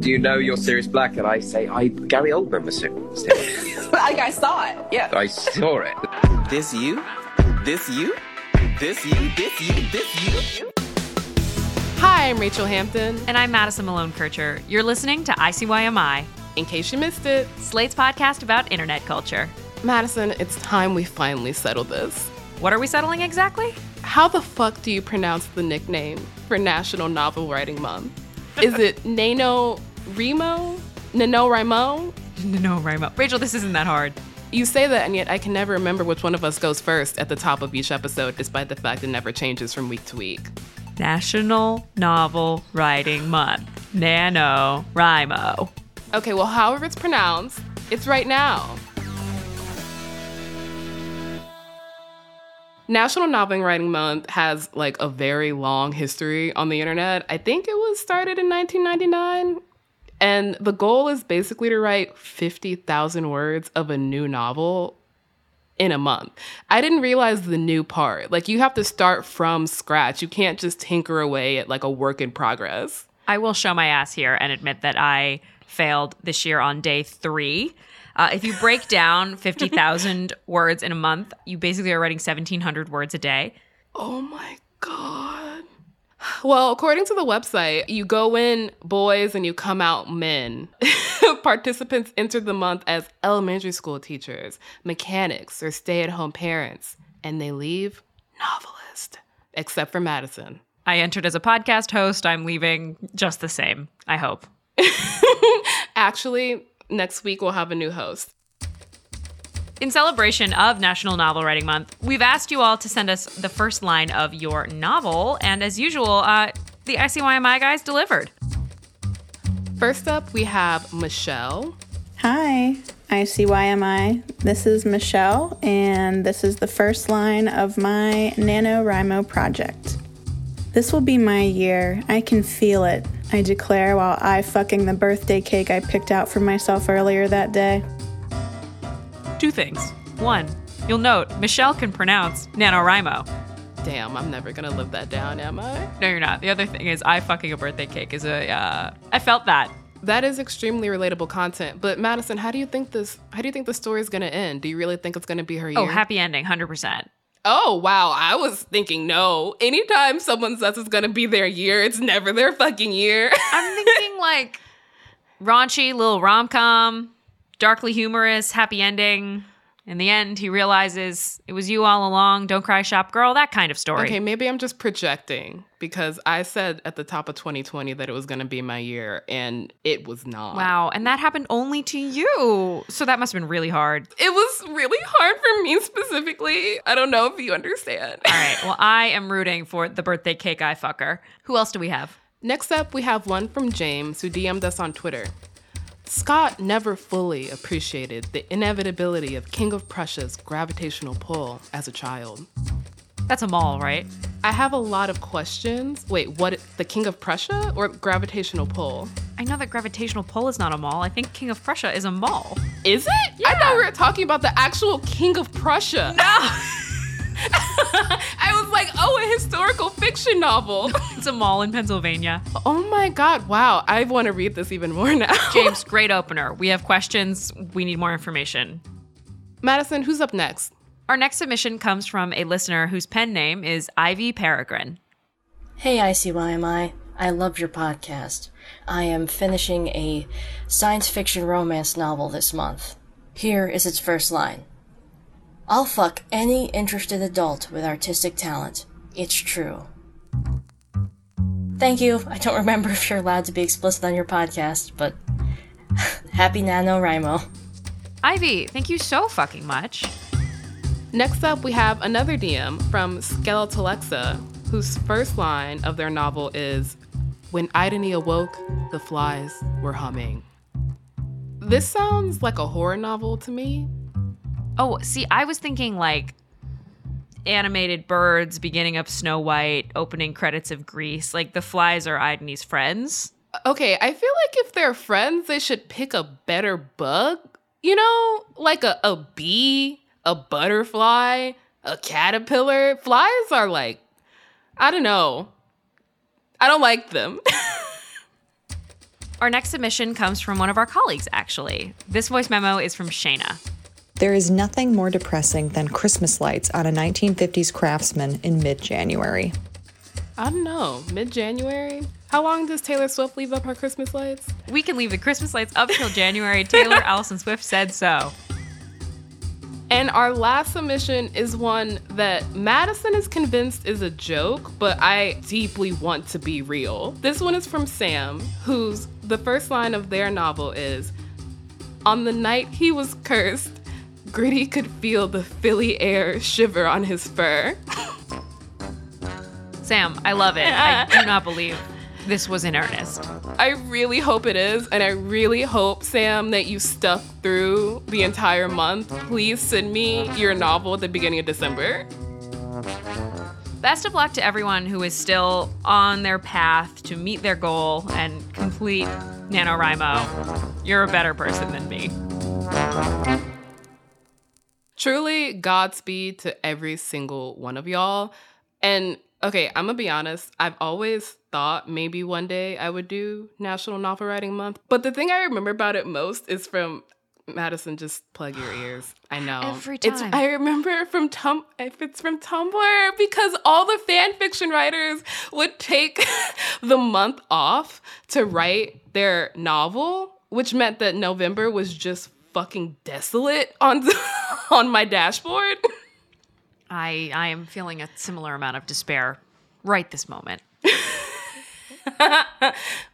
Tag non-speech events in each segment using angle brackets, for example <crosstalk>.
Do you know you're Sirius Black? And I say, I Gary Oldman was Sirius. <laughs> like I saw it. Yeah. I saw it. This you? This you? This you? This you? This you? Hi, I'm Rachelle Hampton. And I'm Madison Malone Kircher. You're listening to ICYMI, In case you missed it, Slate's podcast about internet culture. Madison, it's time we finally settle this. What are we settling exactly? How the fuck do you pronounce the nickname for National Novel Writing Month? Is it <laughs> Nano Remo? NaNoWriMo? <laughs> No, Ramo. Rachelle, this isn't that hard. You say that, and yet I can never remember which one of us goes first at the top of each episode, despite the fact it never changes from week to week. National Novel Writing Month. NaNoWriMo. Okay, well, however it's pronounced, it's right now. National Novel Writing Month has like a very long history on the internet. I think it was started in 1999. And the goal is basically to write 50,000 words of a new novel in a month. I didn't realize the new part. Like, you have to start from scratch. You can't just tinker away at like a work in progress. I will show my ass here and admit that I failed this year on day three. Uh, if you break <laughs> down 50,000 words in a month, you basically are writing 1,700 words a day. Oh my God. Well, according to the website, you go in boys and you come out men. <laughs> Participants enter the month as elementary school teachers, mechanics, or stay at home parents, and they leave novelist, except for Madison. I entered as a podcast host. I'm leaving just the same, I hope. <laughs> Actually, next week we'll have a new host. In celebration of National Novel Writing Month, we've asked you all to send us the first line of your novel, and as usual, uh, the ICYMI guys delivered. First up, we have Michelle. Hi, ICYMI. This is Michelle, and this is the first line of my NaNoWriMo project. This will be my year. I can feel it. I declare while I fucking the birthday cake I picked out for myself earlier that day. Two things. One, you'll note Michelle can pronounce NaNoWriMo. Damn, I'm never gonna live that down, am I? No, you're not. The other thing is, I fucking a birthday cake is a. Uh, I felt that. That is extremely relatable content. But Madison, how do you think this? How do you think the story is gonna end? Do you really think it's gonna be her year? Oh, happy ending, hundred percent. Oh wow, I was thinking no. Anytime someone says it's gonna be their year, it's never their fucking year. <laughs> I'm thinking like raunchy little rom com, darkly humorous, happy ending. In the end, he realizes it was you all along. Don't cry, shop girl. That kind of story. okay, maybe I'm just projecting because I said at the top of 2020 that it was gonna be my year, and it was not. Wow, and that happened only to you. So that must have been really hard. It was really hard for me specifically. I don't know if you understand. All right. Well, I am rooting for the birthday cake eye fucker. Who else do we have? Next up, we have one from James who DM'd us on Twitter. Scott never fully appreciated the inevitability of King of Prussia's gravitational pull as a child. That's a mall, right? I have a lot of questions. Wait, what? The King of Prussia or gravitational pull? I know that gravitational pull is not a mall. I think King of Prussia is a mall. Is it? Yeah. I thought we were talking about the actual King of Prussia. No, <laughs> <laughs> I was like, oh, a historical fiction novel. <laughs> it's a mall in Pennsylvania. oh my God, wow. I want to read this even more <laughs> now. James, great opener. We have questions. We need more information. Madison, who's up next? Our next submission comes from a listener whose pen name is Ivy Peregrine. Hey, ICYMI. I love your podcast. I am finishing a science fiction romance novel this month. Here is its first line I'll fuck any interested adult with artistic talent. It's true. Thank you. I don't <laughs> remember if you're allowed to be explicit on your podcast, but <laughs> happy NaNoWriMo. Ivy, thank you so fucking much. Next up, we have another DM from Skeletalexa, whose first line of their novel is When Idony awoke, the flies were humming. This sounds like a horror novel to me. Oh, see, I was thinking like animated birds, beginning of Snow White, opening credits of Grease. Like the flies are Idony's friends. Okay, I feel like if they're friends, they should pick a better bug. You know, like a, a bee, a butterfly, a caterpillar. Flies are like, I don't know. I don't like them. <laughs> Our next submission comes from one of our colleagues, actually. This voice memo is from Shayna. There is nothing more depressing than Christmas lights on a 1950s craftsman in mid January. I don't know. Mid January? How long does Taylor Swift leave up her Christmas lights? We can leave the Christmas lights up till January. <laughs> Taylor Allison Swift said so. And our last submission is one that Madison is convinced is a joke, but I deeply want to be real. This one is from Sam, whose the first line of their novel is On the night he was cursed, Gritty could feel the Philly air shiver on his fur. Sam, I love it. I do not believe this was in earnest. I really hope it is, and I really hope, Sam, that you stuck through the entire month. Please send me your novel at the beginning of December. Best of luck to everyone who is still on their path to meet their goal and complete NaNoWriMo. You're a better person than me. Truly, Godspeed to every single one of y'all. And okay, I'm gonna be honest, I've always thought maybe one day I would do National Novel Writing Month. But the thing I remember about it most is from Madison, just plug your <gasps> ears. I know. Every It's time. I remember from Tum if it's from Tumblr because all the fan fiction writers would take <laughs> the month off to write their novel, which meant that November was just fucking desolate on <laughs> on my dashboard. I I am feeling a similar amount of despair right this moment. <laughs>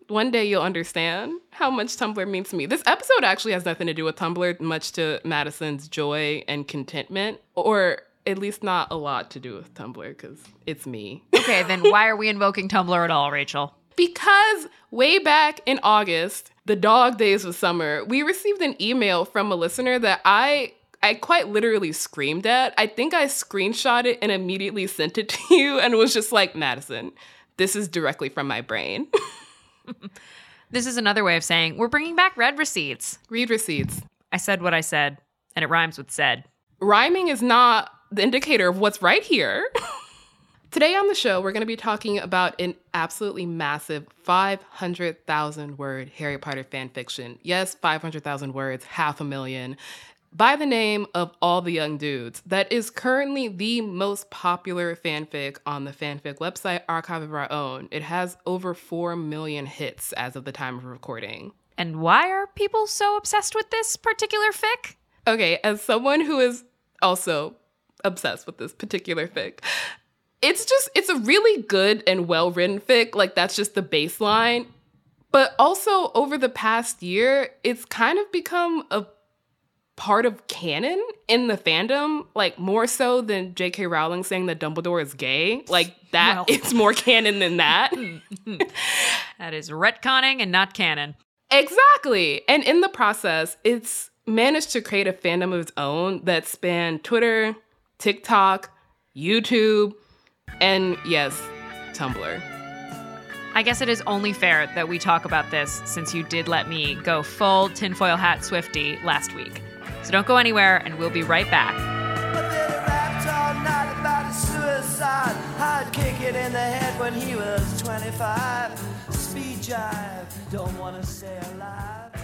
One day you'll understand how much Tumblr means to me. This episode actually has nothing to do with Tumblr, much to Madison's joy and contentment, or at least not a lot to do with Tumblr because it's me. <laughs> Okay, then why are we invoking Tumblr at all, Rachelle? Because way back in August, the dog days of summer, we received an email from a listener that I I quite literally screamed at. I think I screenshot it and immediately sent it <laughs> to you and was just like, Madison, this is directly from my brain. <laughs> This is another way of saying we're bringing back red receipts. Read receipts. I said what I said, and it rhymes with said. Rhyming is not the indicator of what's right here. <laughs> Today on the show, we're going to be talking about an absolutely massive 500,000 word Harry Potter fan fiction. Yes, 500,000 words, half a million, by the name of All the Young Dudes, that is currently the most popular fanfic on the fanfic website Archive of Our Own. It has over 4 million hits as of the time of recording. And why are people so obsessed with this particular fic? Okay, as someone who is also obsessed with this particular fic, it's just it's a really good and well written fic. Like that's just the baseline. But also over the past year, it's kind of become a part of canon in the fandom, like more so than J.K. Rowling saying that Dumbledore is gay. Like that, Well. it's more canon than that. <laughs> That is retconning and not canon. Exactly. And in the process, it's managed to create a fandom of its own that spanned Twitter, TikTok, YouTube, and yes, Tumblr. I guess it is only fair that we talk about this since you did let me go full tinfoil hat Swifty last week. So don't go anywhere, and we'll be right back. But then he rapped all night about his suicide. I'd kick it in the head when he was 25. Speed jive, don't wanna stay alive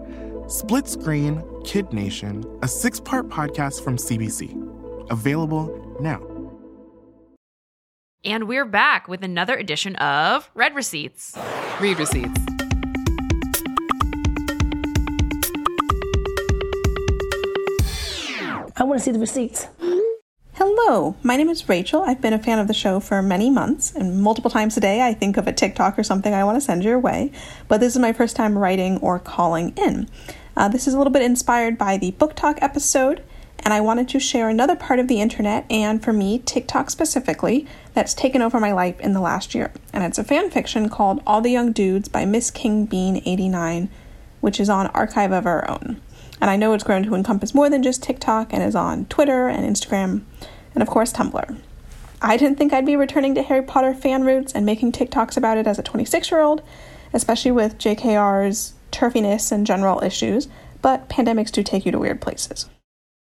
Split Screen Kid Nation, a six part podcast from CBC. Available now. And we're back with another edition of Red Receipts. Read Receipts. I want to see the receipts. Hello, my name is Rachel. I've been a fan of the show for many months, and multiple times a day I think of a TikTok or something I want to send your way, but this is my first time writing or calling in. Uh, this is a little bit inspired by the Book Talk episode, and I wanted to share another part of the internet, and for me, TikTok specifically, that's taken over my life in the last year. And it's a fan fiction called All the Young Dudes by Miss King Bean 89, which is on Archive of Our Own. And I know it's grown to encompass more than just TikTok and is on Twitter and Instagram, and of course, Tumblr. I didn't think I'd be returning to Harry Potter fan roots and making TikToks about it as a 26 year old, especially with JKR's turfiness and general issues, but pandemics do take you to weird places.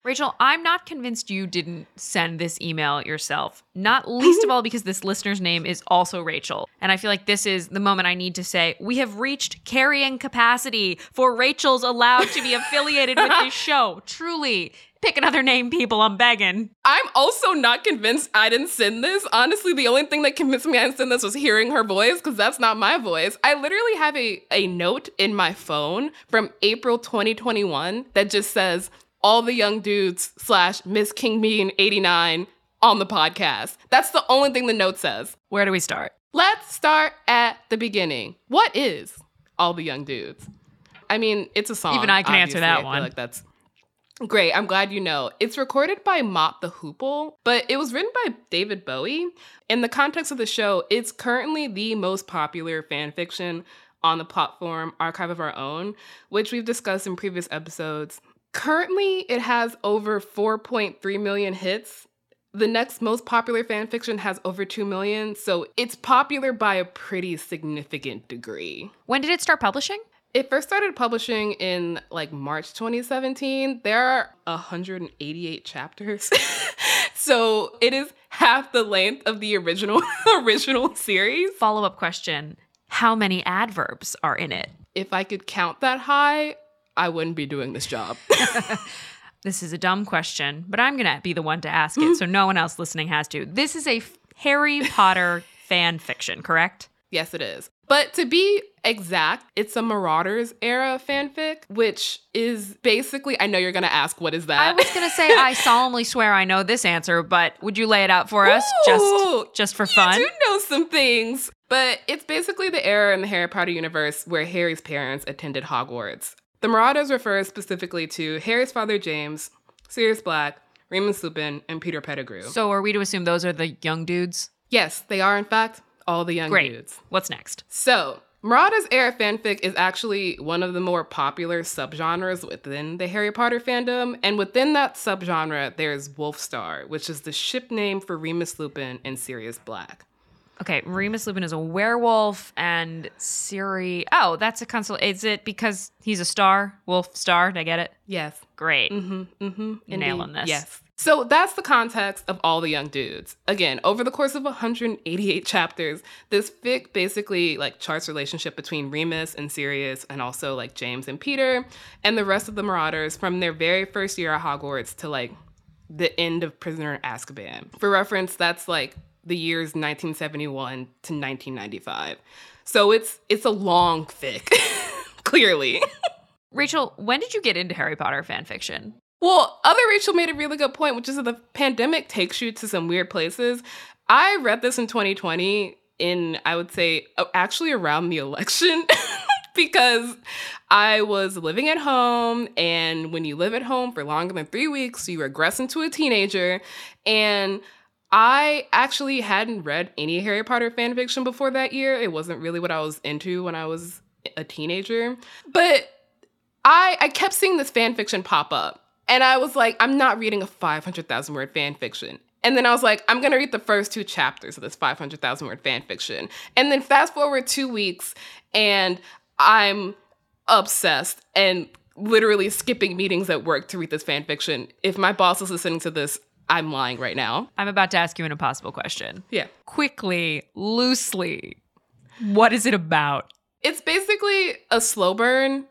Rachel, I'm not convinced you didn't send this email yourself. Not least of <laughs> all because this listener's name is also Rachel. And I feel like this is the moment I need to say we have reached carrying capacity for Rachel's allowed to be <laughs> affiliated with this show. Truly. Pick another name, people. I'm begging. I'm also not convinced I didn't send this. Honestly, the only thing that convinced me I didn't send this was hearing her voice because that's not my voice. I literally have a, a note in my phone from April 2021 that just says, all the young dudes slash Miss King Bean 89 on the podcast. That's the only thing the note says. Where do we start? Let's start at the beginning. What is all the young dudes? I mean, it's a song. Even I can answer obviously. that I feel one. Like that's great. I'm glad you know. It's recorded by Mott the Hoople, but it was written by David Bowie. In the context of the show, it's currently the most popular fan fiction on the platform Archive of Our Own, which we've discussed in previous episodes. Currently, it has over 4.3 million hits. The next most popular fan fiction has over 2 million, so it's popular by a pretty significant degree. When did it start publishing? It first started publishing in like March 2017. There are 188 chapters. <laughs> so it is half the length of the original <laughs> original series. Follow-up question. How many adverbs are in it? If I could count that high, I wouldn't be doing this job. <laughs> This is a dumb question, but I'm going to be the one to ask it so no one else listening has to. This is a Harry Potter fan fiction, correct? yes, it is. But to be exact, it's a Marauders era fanfic, which is basically I know you're gonna ask what is that? I was going to say I <laughs> solemnly swear I know this answer, but would you lay it out for us Ooh, just just for fun? You do know some things. But it's basically the era in the Harry Potter universe where Harry's parents attended Hogwarts. The Marauders refers specifically to Harry's father James, Sirius Black, Remus Lupin, and Peter Pettigrew. So are we to assume those are the young dudes? yes, they are in fact all the young Great. dudes. What's next? So, Marauders era fanfic is actually one of the more popular subgenres within the Harry Potter fandom, and within that subgenre, there's Wolfstar, which is the ship name for Remus Lupin and Sirius Black. Okay, Remus Lupin is a werewolf and Siri. Oh, that's a console. Is it because he's a star? Wolf star? Did I get it? Yes. Great. Mm-hmm. Mm-hmm. Nailing this. Yes. So that's the context of all the young dudes. Again, over the course of 188 chapters, this fic basically like charts relationship between Remus and Sirius, and also like James and Peter, and the rest of the Marauders from their very first year at Hogwarts to like the end of Prisoner Azkaban. For reference, that's like the years 1971 to 1995. So it's it's a long fic, <laughs> clearly. <laughs> Rachelle, when did you get into Harry Potter fan fiction? Well, other Rachel made a really good point, which is that the pandemic takes you to some weird places. I read this in 2020 in, I would say, actually around the election. <laughs> because I was living at home, and when you live at home for longer than three weeks, you regress into a teenager. And I actually hadn't read any Harry Potter fan fiction before that year. It wasn't really what I was into when I was a teenager. But I I kept seeing this fan fiction pop up. And I was like, I'm not reading a 500,000 word fan fiction. And then I was like, I'm gonna read the first two chapters of this 500,000 word fan fiction. And then fast forward two weeks, and I'm obsessed and literally skipping meetings at work to read this fan fiction. If my boss is listening to this, I'm lying right now. I'm about to ask you an impossible question. Yeah. Quickly, loosely, what is it about? It's basically a slow burn,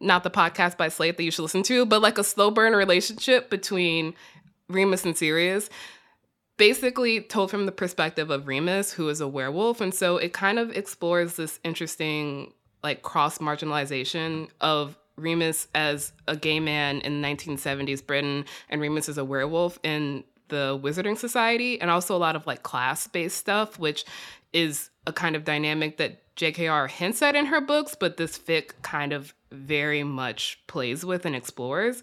not the podcast by Slate that you should listen to, but like a slow burn relationship between Remus and Sirius. Basically, told from the perspective of Remus, who is a werewolf. And so it kind of explores this interesting, like, cross marginalization of Remus as a gay man in 1970s Britain and Remus as a werewolf in the Wizarding Society, and also a lot of like class based stuff, which is a kind of dynamic that JKR hints at in her books, but this fic kind of very much plays with and explores.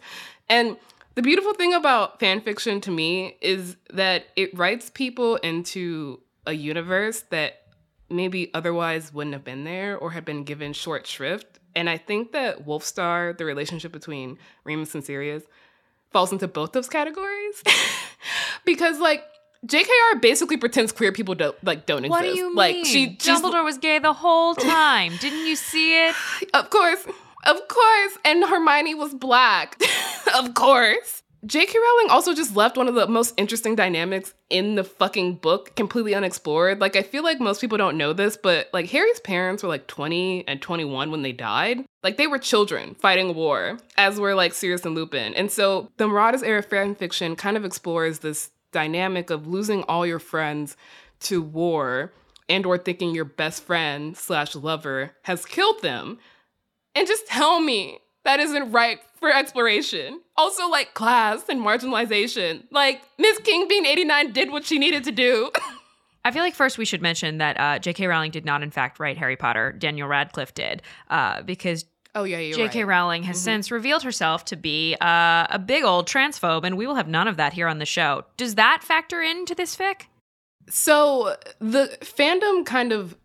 And the beautiful thing about fan fiction to me is that it writes people into a universe that maybe otherwise wouldn't have been there or had been given short shrift. And I think that Wolfstar, the relationship between Remus and Sirius, falls into both those categories. <laughs> because like JKR basically pretends queer people don't like don't What exist. do you mean? Like she she's- Dumbledore was gay the whole <laughs> time. Didn't you see it? Of course. Of course. And Hermione was black. <laughs> of course. J.K. Rowling also just left one of the most interesting dynamics in the fucking book completely unexplored. Like, I feel like most people don't know this, but like Harry's parents were like 20 and 21 when they died. Like, they were children fighting a war, as were like Sirius and Lupin. And so the Marauders era fan fiction kind of explores this dynamic of losing all your friends to war and or thinking your best friend slash lover has killed them and just tell me that isn't right for exploration. Also, like class and marginalization. Like Miss King Bean 89 did what she needed to do. <laughs> I feel like first we should mention that uh, J.K. Rowling did not, in fact, write Harry Potter. Daniel Radcliffe did, uh, because oh yeah, you're J.K. right. Rowling has since revealed herself to be uh, a big old transphobe, and we will have none of that here on the show. Does that factor into this fic? So the fandom kind of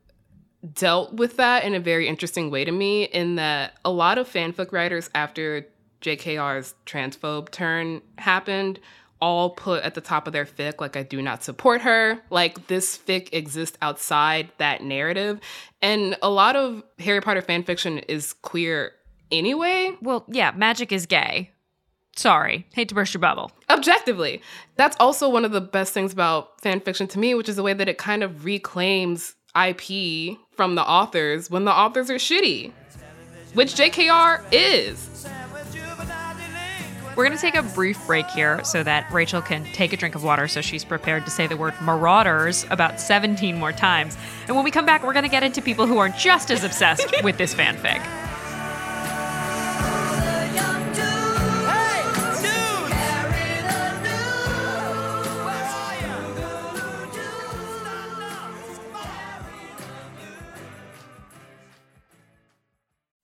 dealt with that in a very interesting way to me, in that a lot of fanfic writers after JKR's transphobe turn happened all put at the top of their fic like I do not support her. Like this fic exists outside that narrative. And a lot of Harry Potter fanfiction is queer anyway. Well, yeah, magic is gay. Sorry, hate to burst your bubble. Objectively. That's also one of the best things about fan fiction to me, which is the way that it kind of reclaims IP from the authors when the authors are shitty, which JKR is. We're going to take a brief break here so that Rachelle can take a drink of water so she's prepared to say the word marauders about 17 more times. And when we come back, we're going to get into people who are just as obsessed <laughs> with this fanfic.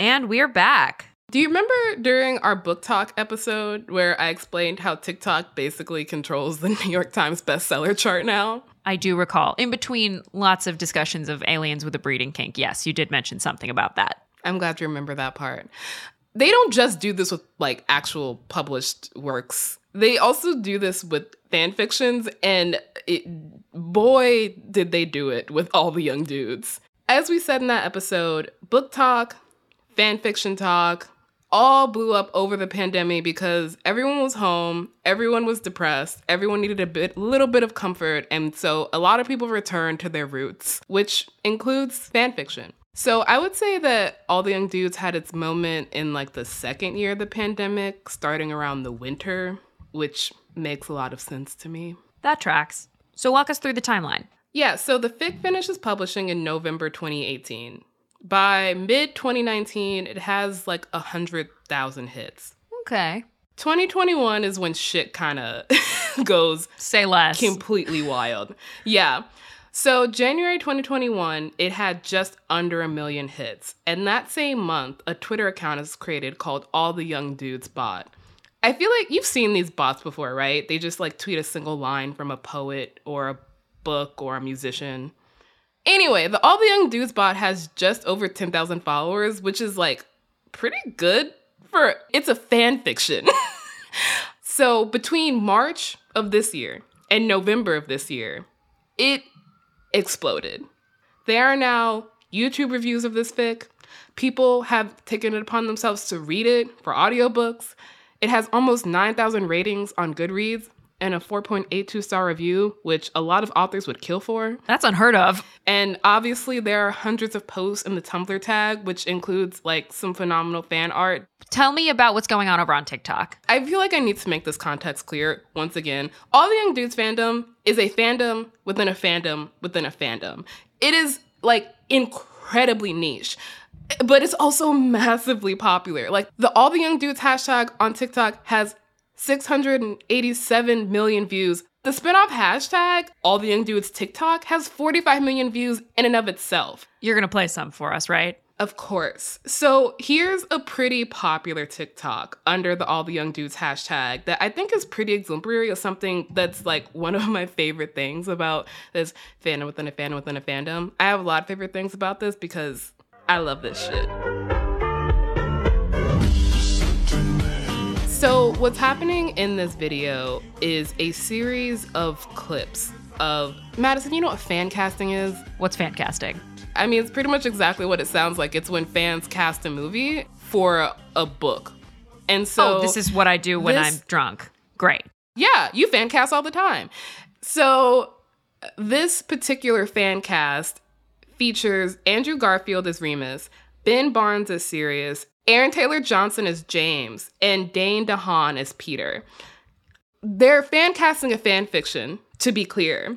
And we're back. Do you remember during our book talk episode where I explained how TikTok basically controls the <laughs> New York Times bestseller chart now? I do recall. In between lots of discussions of aliens with a breeding kink, yes, you did mention something about that. I'm glad you remember that part. They don't just do this with like actual published works. They also do this with fan fictions, and it, boy, did they do it with all the young dudes. As we said in that episode, book talk, fan fiction talk, all blew up over the pandemic because everyone was home, everyone was depressed, everyone needed a bit little bit of comfort, and so a lot of people returned to their roots, which includes fan fiction. So I would say that All the Young Dudes had its moment in like the second year of the pandemic, starting around the winter, which makes a lot of sense to me. That tracks. So walk us through the timeline. Yeah, so the fic finishes publishing in November 2018. By mid 2019, it has like a hundred thousand hits. Okay. 2021 is when shit kind of <laughs> goes say less completely wild. Yeah. So January 2021, it had just under a million hits. And that same month, a Twitter account is created called All the Young Dudes Bot. I feel like you've seen these bots before, right? They just like tweet a single line from a poet or a book or a musician. Anyway, the All the Young Dudes bot has just over 10,000 followers, which is like pretty good for it's a fan fiction. <laughs> so, between March of this year and November of this year, it exploded. There are now YouTube reviews of this fic. People have taken it upon themselves to read it for audiobooks. It has almost 9,000 ratings on Goodreads and a 4.82 star review, which a lot of authors would kill for. That's unheard of. And obviously, there are hundreds of posts in the Tumblr tag, which includes like some phenomenal fan art. Tell me about what's going on over on TikTok. I feel like I need to make this context clear once again. All the Young Dudes fandom is a fandom within a fandom within a fandom. It is like incredibly niche but it's also <laughs> massively popular. Like the All the Young Dudes hashtag on TikTok has 687 million views. The spinoff hashtag, All the Young Dudes TikTok, has 45 million views in and of itself. You're gonna play some for us, right? Of course. So here's a pretty popular TikTok under the All the Young Dudes hashtag that I think is pretty exemplary of something that's like one of my favorite things about this fandom within a fandom within a fandom. I have a lot of favorite things about this because I love this shit. So, what's happening in this video is a series of clips of Madison. You know what fan casting is? What's fan casting? I mean, it's pretty much exactly what it sounds like. It's when fans cast a movie for a book. And so, oh, this is what I do when this, I'm drunk. Great. Yeah, you fan cast all the time. So, this particular fan cast features Andrew Garfield as Remus, Ben Barnes as Sirius, Aaron Taylor Johnson is James, and Dane DeHaan is Peter. They're fan casting a fan fiction, to be clear.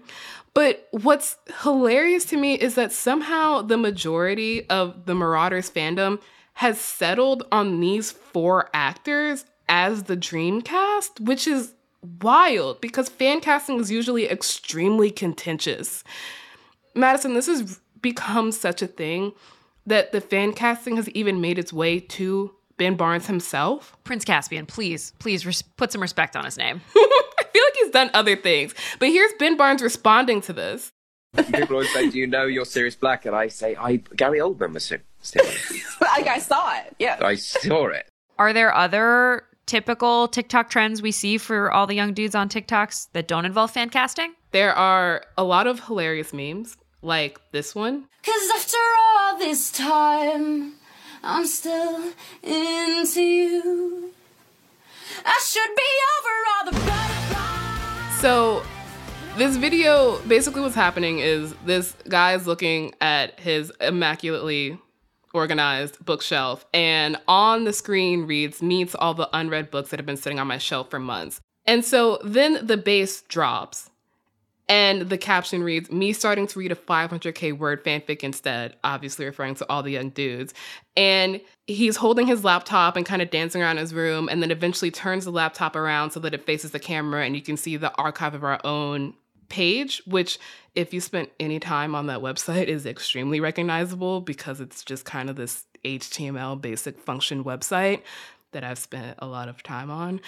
But what's hilarious to me is that somehow the majority of the Marauders fandom has settled on these four actors as the dream cast, which is wild because fan casting is usually extremely contentious. Madison, this has become such a thing that the fan casting has even made its way to Ben Barnes himself. Prince Caspian, please, please res- put some respect on his name. <laughs> I feel like he's done other things. But here's Ben Barnes responding to this. People always say, Do you know you're Sirius Black? And I say, I Gary Oldman was still <laughs> Like I saw it. Yeah. I saw it. Are there other typical TikTok trends we see for all the young dudes on TikToks that don't involve fan casting? There are a lot of hilarious memes like this one. Cause after all this time, I'm still into you. I should be over all the butterflies. So, this video basically what's happening is this guy is looking at his immaculately organized bookshelf, and on the screen reads Meets all the unread books that have been sitting on my shelf for months. And so then the bass drops and the caption reads, Me starting to read a 500K word fanfic instead, obviously referring to all the young dudes. And he's holding his laptop and kind of dancing around his room, and then eventually turns the laptop around so that it faces the camera, and you can see the archive of our own page, which, if you spent any time on that website, is extremely recognizable because it's just kind of this HTML basic function website that I've spent a lot of time on.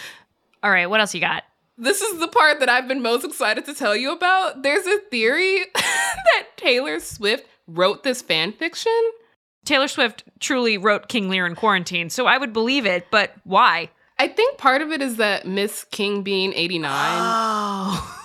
All right, what else you got? This is the part that I've been most excited to tell you about. There's a theory <laughs> that Taylor Swift wrote this fan fiction. Taylor Swift truly wrote King Lear in quarantine, so I would believe it, but why? I think part of it is that Miss King Bean 89. Oh.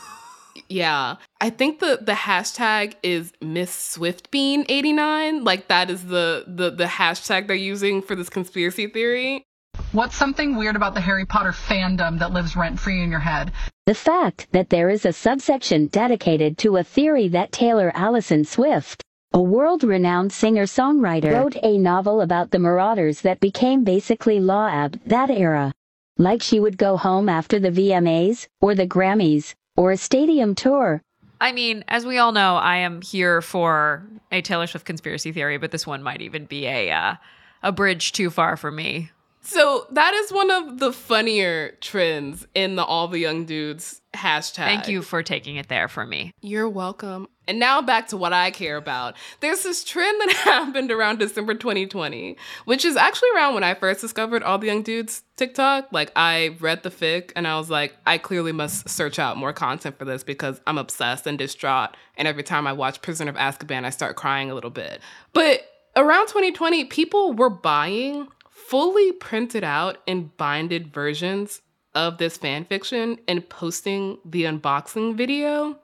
Yeah. I think the the hashtag is Miss Swift Bean 89. Like that is the the the hashtag they're using for this conspiracy theory. What's something weird about the Harry Potter fandom that lives rent free in your head? The fact that there is a subsection dedicated to a theory that Taylor Allison Swift, a world renowned singer songwriter, wrote a novel about the marauders that became basically Law Ab that era. Like she would go home after the VMAs, or the Grammys, or a stadium tour. I mean, as we all know, I am here for a Taylor Swift conspiracy theory, but this one might even be a uh, a bridge too far for me. So that is one of the funnier trends in the all the young dudes hashtag. Thank you for taking it there for me. You're welcome. And now back to what I care about. There's this trend that <laughs> happened around December 2020, which is actually around when I first discovered all the young dudes TikTok. Like I read the fic and I was like, I clearly must search out more content for this because I'm obsessed and distraught. And every time I watch Prisoner of Azkaban, I start crying a little bit. But around 2020, people were buying fully printed out and binded versions of this fan fiction and posting the unboxing video.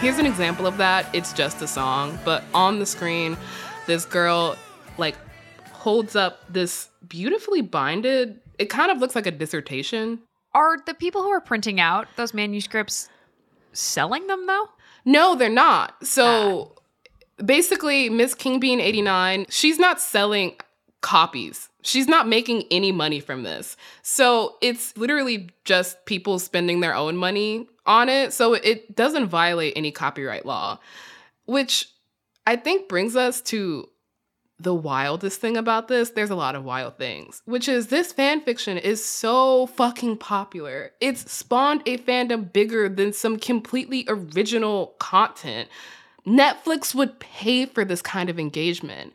Here's an example of that. It's just a song, but on the screen, this girl like holds up this beautifully binded. It kind of looks like a dissertation. Are the people who are printing out those manuscripts selling them though? No, they're not. So ah. Basically, Miss King Bean 89, she's not selling copies. She's not making any money from this. So it's literally just people spending their own money on it. So it doesn't violate any copyright law, which I think brings us to the wildest thing about this. There's a lot of wild things, which is this fan fiction is so fucking popular. It's spawned a fandom bigger than some completely original content. Netflix would pay for this kind of engagement.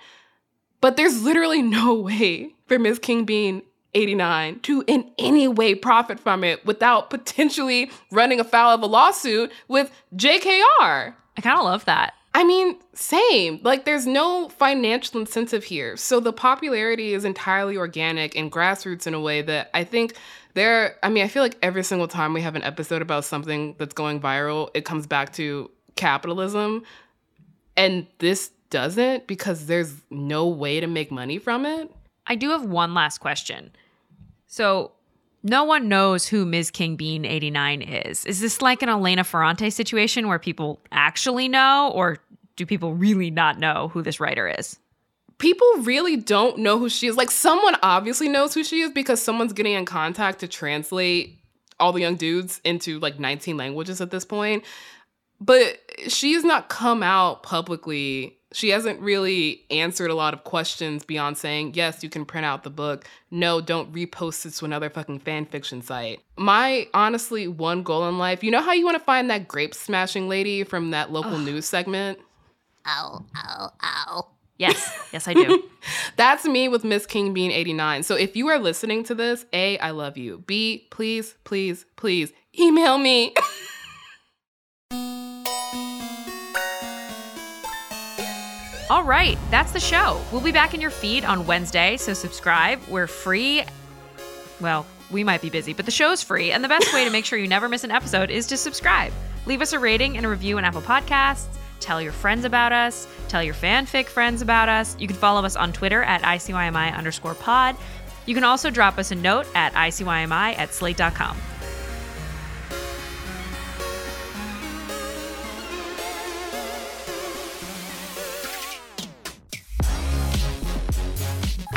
But there's literally no way for Miss King Bean 89 to in any way profit from it without potentially running afoul of a lawsuit with JKR. I kind of love that. I mean, same. Like, there's no financial incentive here. So the popularity is entirely organic and grassroots in a way that I think there, I mean, I feel like every single time we have an episode about something that's going viral, it comes back to capitalism. And this doesn't because there's no way to make money from it. I do have one last question. So, no one knows who Ms. King Bean 89 is. Is this like an Elena Ferrante situation where people actually know, or do people really not know who this writer is? People really don't know who she is. Like, someone obviously knows who she is because someone's getting in contact to translate all the young dudes into like 19 languages at this point. But she has not come out publicly she hasn't really answered a lot of questions beyond saying, yes, you can print out the book. No, don't repost it to another fucking fan fiction site. My honestly one goal in life, you know how you want to find that grape smashing lady from that local Ugh. news segment? Ow, ow, ow. Yes, <laughs> yes, I do. That's me with Miss King Bean 89. So if you are listening to this, A, I love you. B, please, please, please email me. <laughs> All right, that's the show. We'll be back in your feed on Wednesday, so subscribe. We're free. Well, we might be busy, but the show's free, and the best way to make sure you never miss an episode is to subscribe. Leave us a rating and a review on Apple Podcasts. Tell your friends about us. Tell your fanfic friends about us. You can follow us on Twitter at ICYMI underscore pod. You can also drop us a note at ICYMI at slate.com.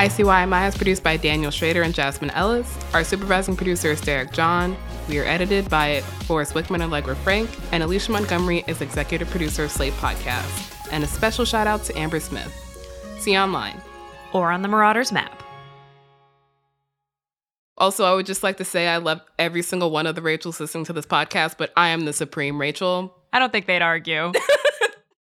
ICYMI is produced by Daniel Schroeder and Jasmine Ellis. Our supervising producer is Derek John. We are edited by Forrest Wickman and Allegra Frank, and Alicia Montgomery is executive producer of Slate Podcast. And a special shout out to Amber Smith. See you online. Or on the Marauders map. Also, I would just like to say I love every single one of the Rachels listening to this podcast, but I am the supreme Rachel. I don't think they'd argue. <laughs>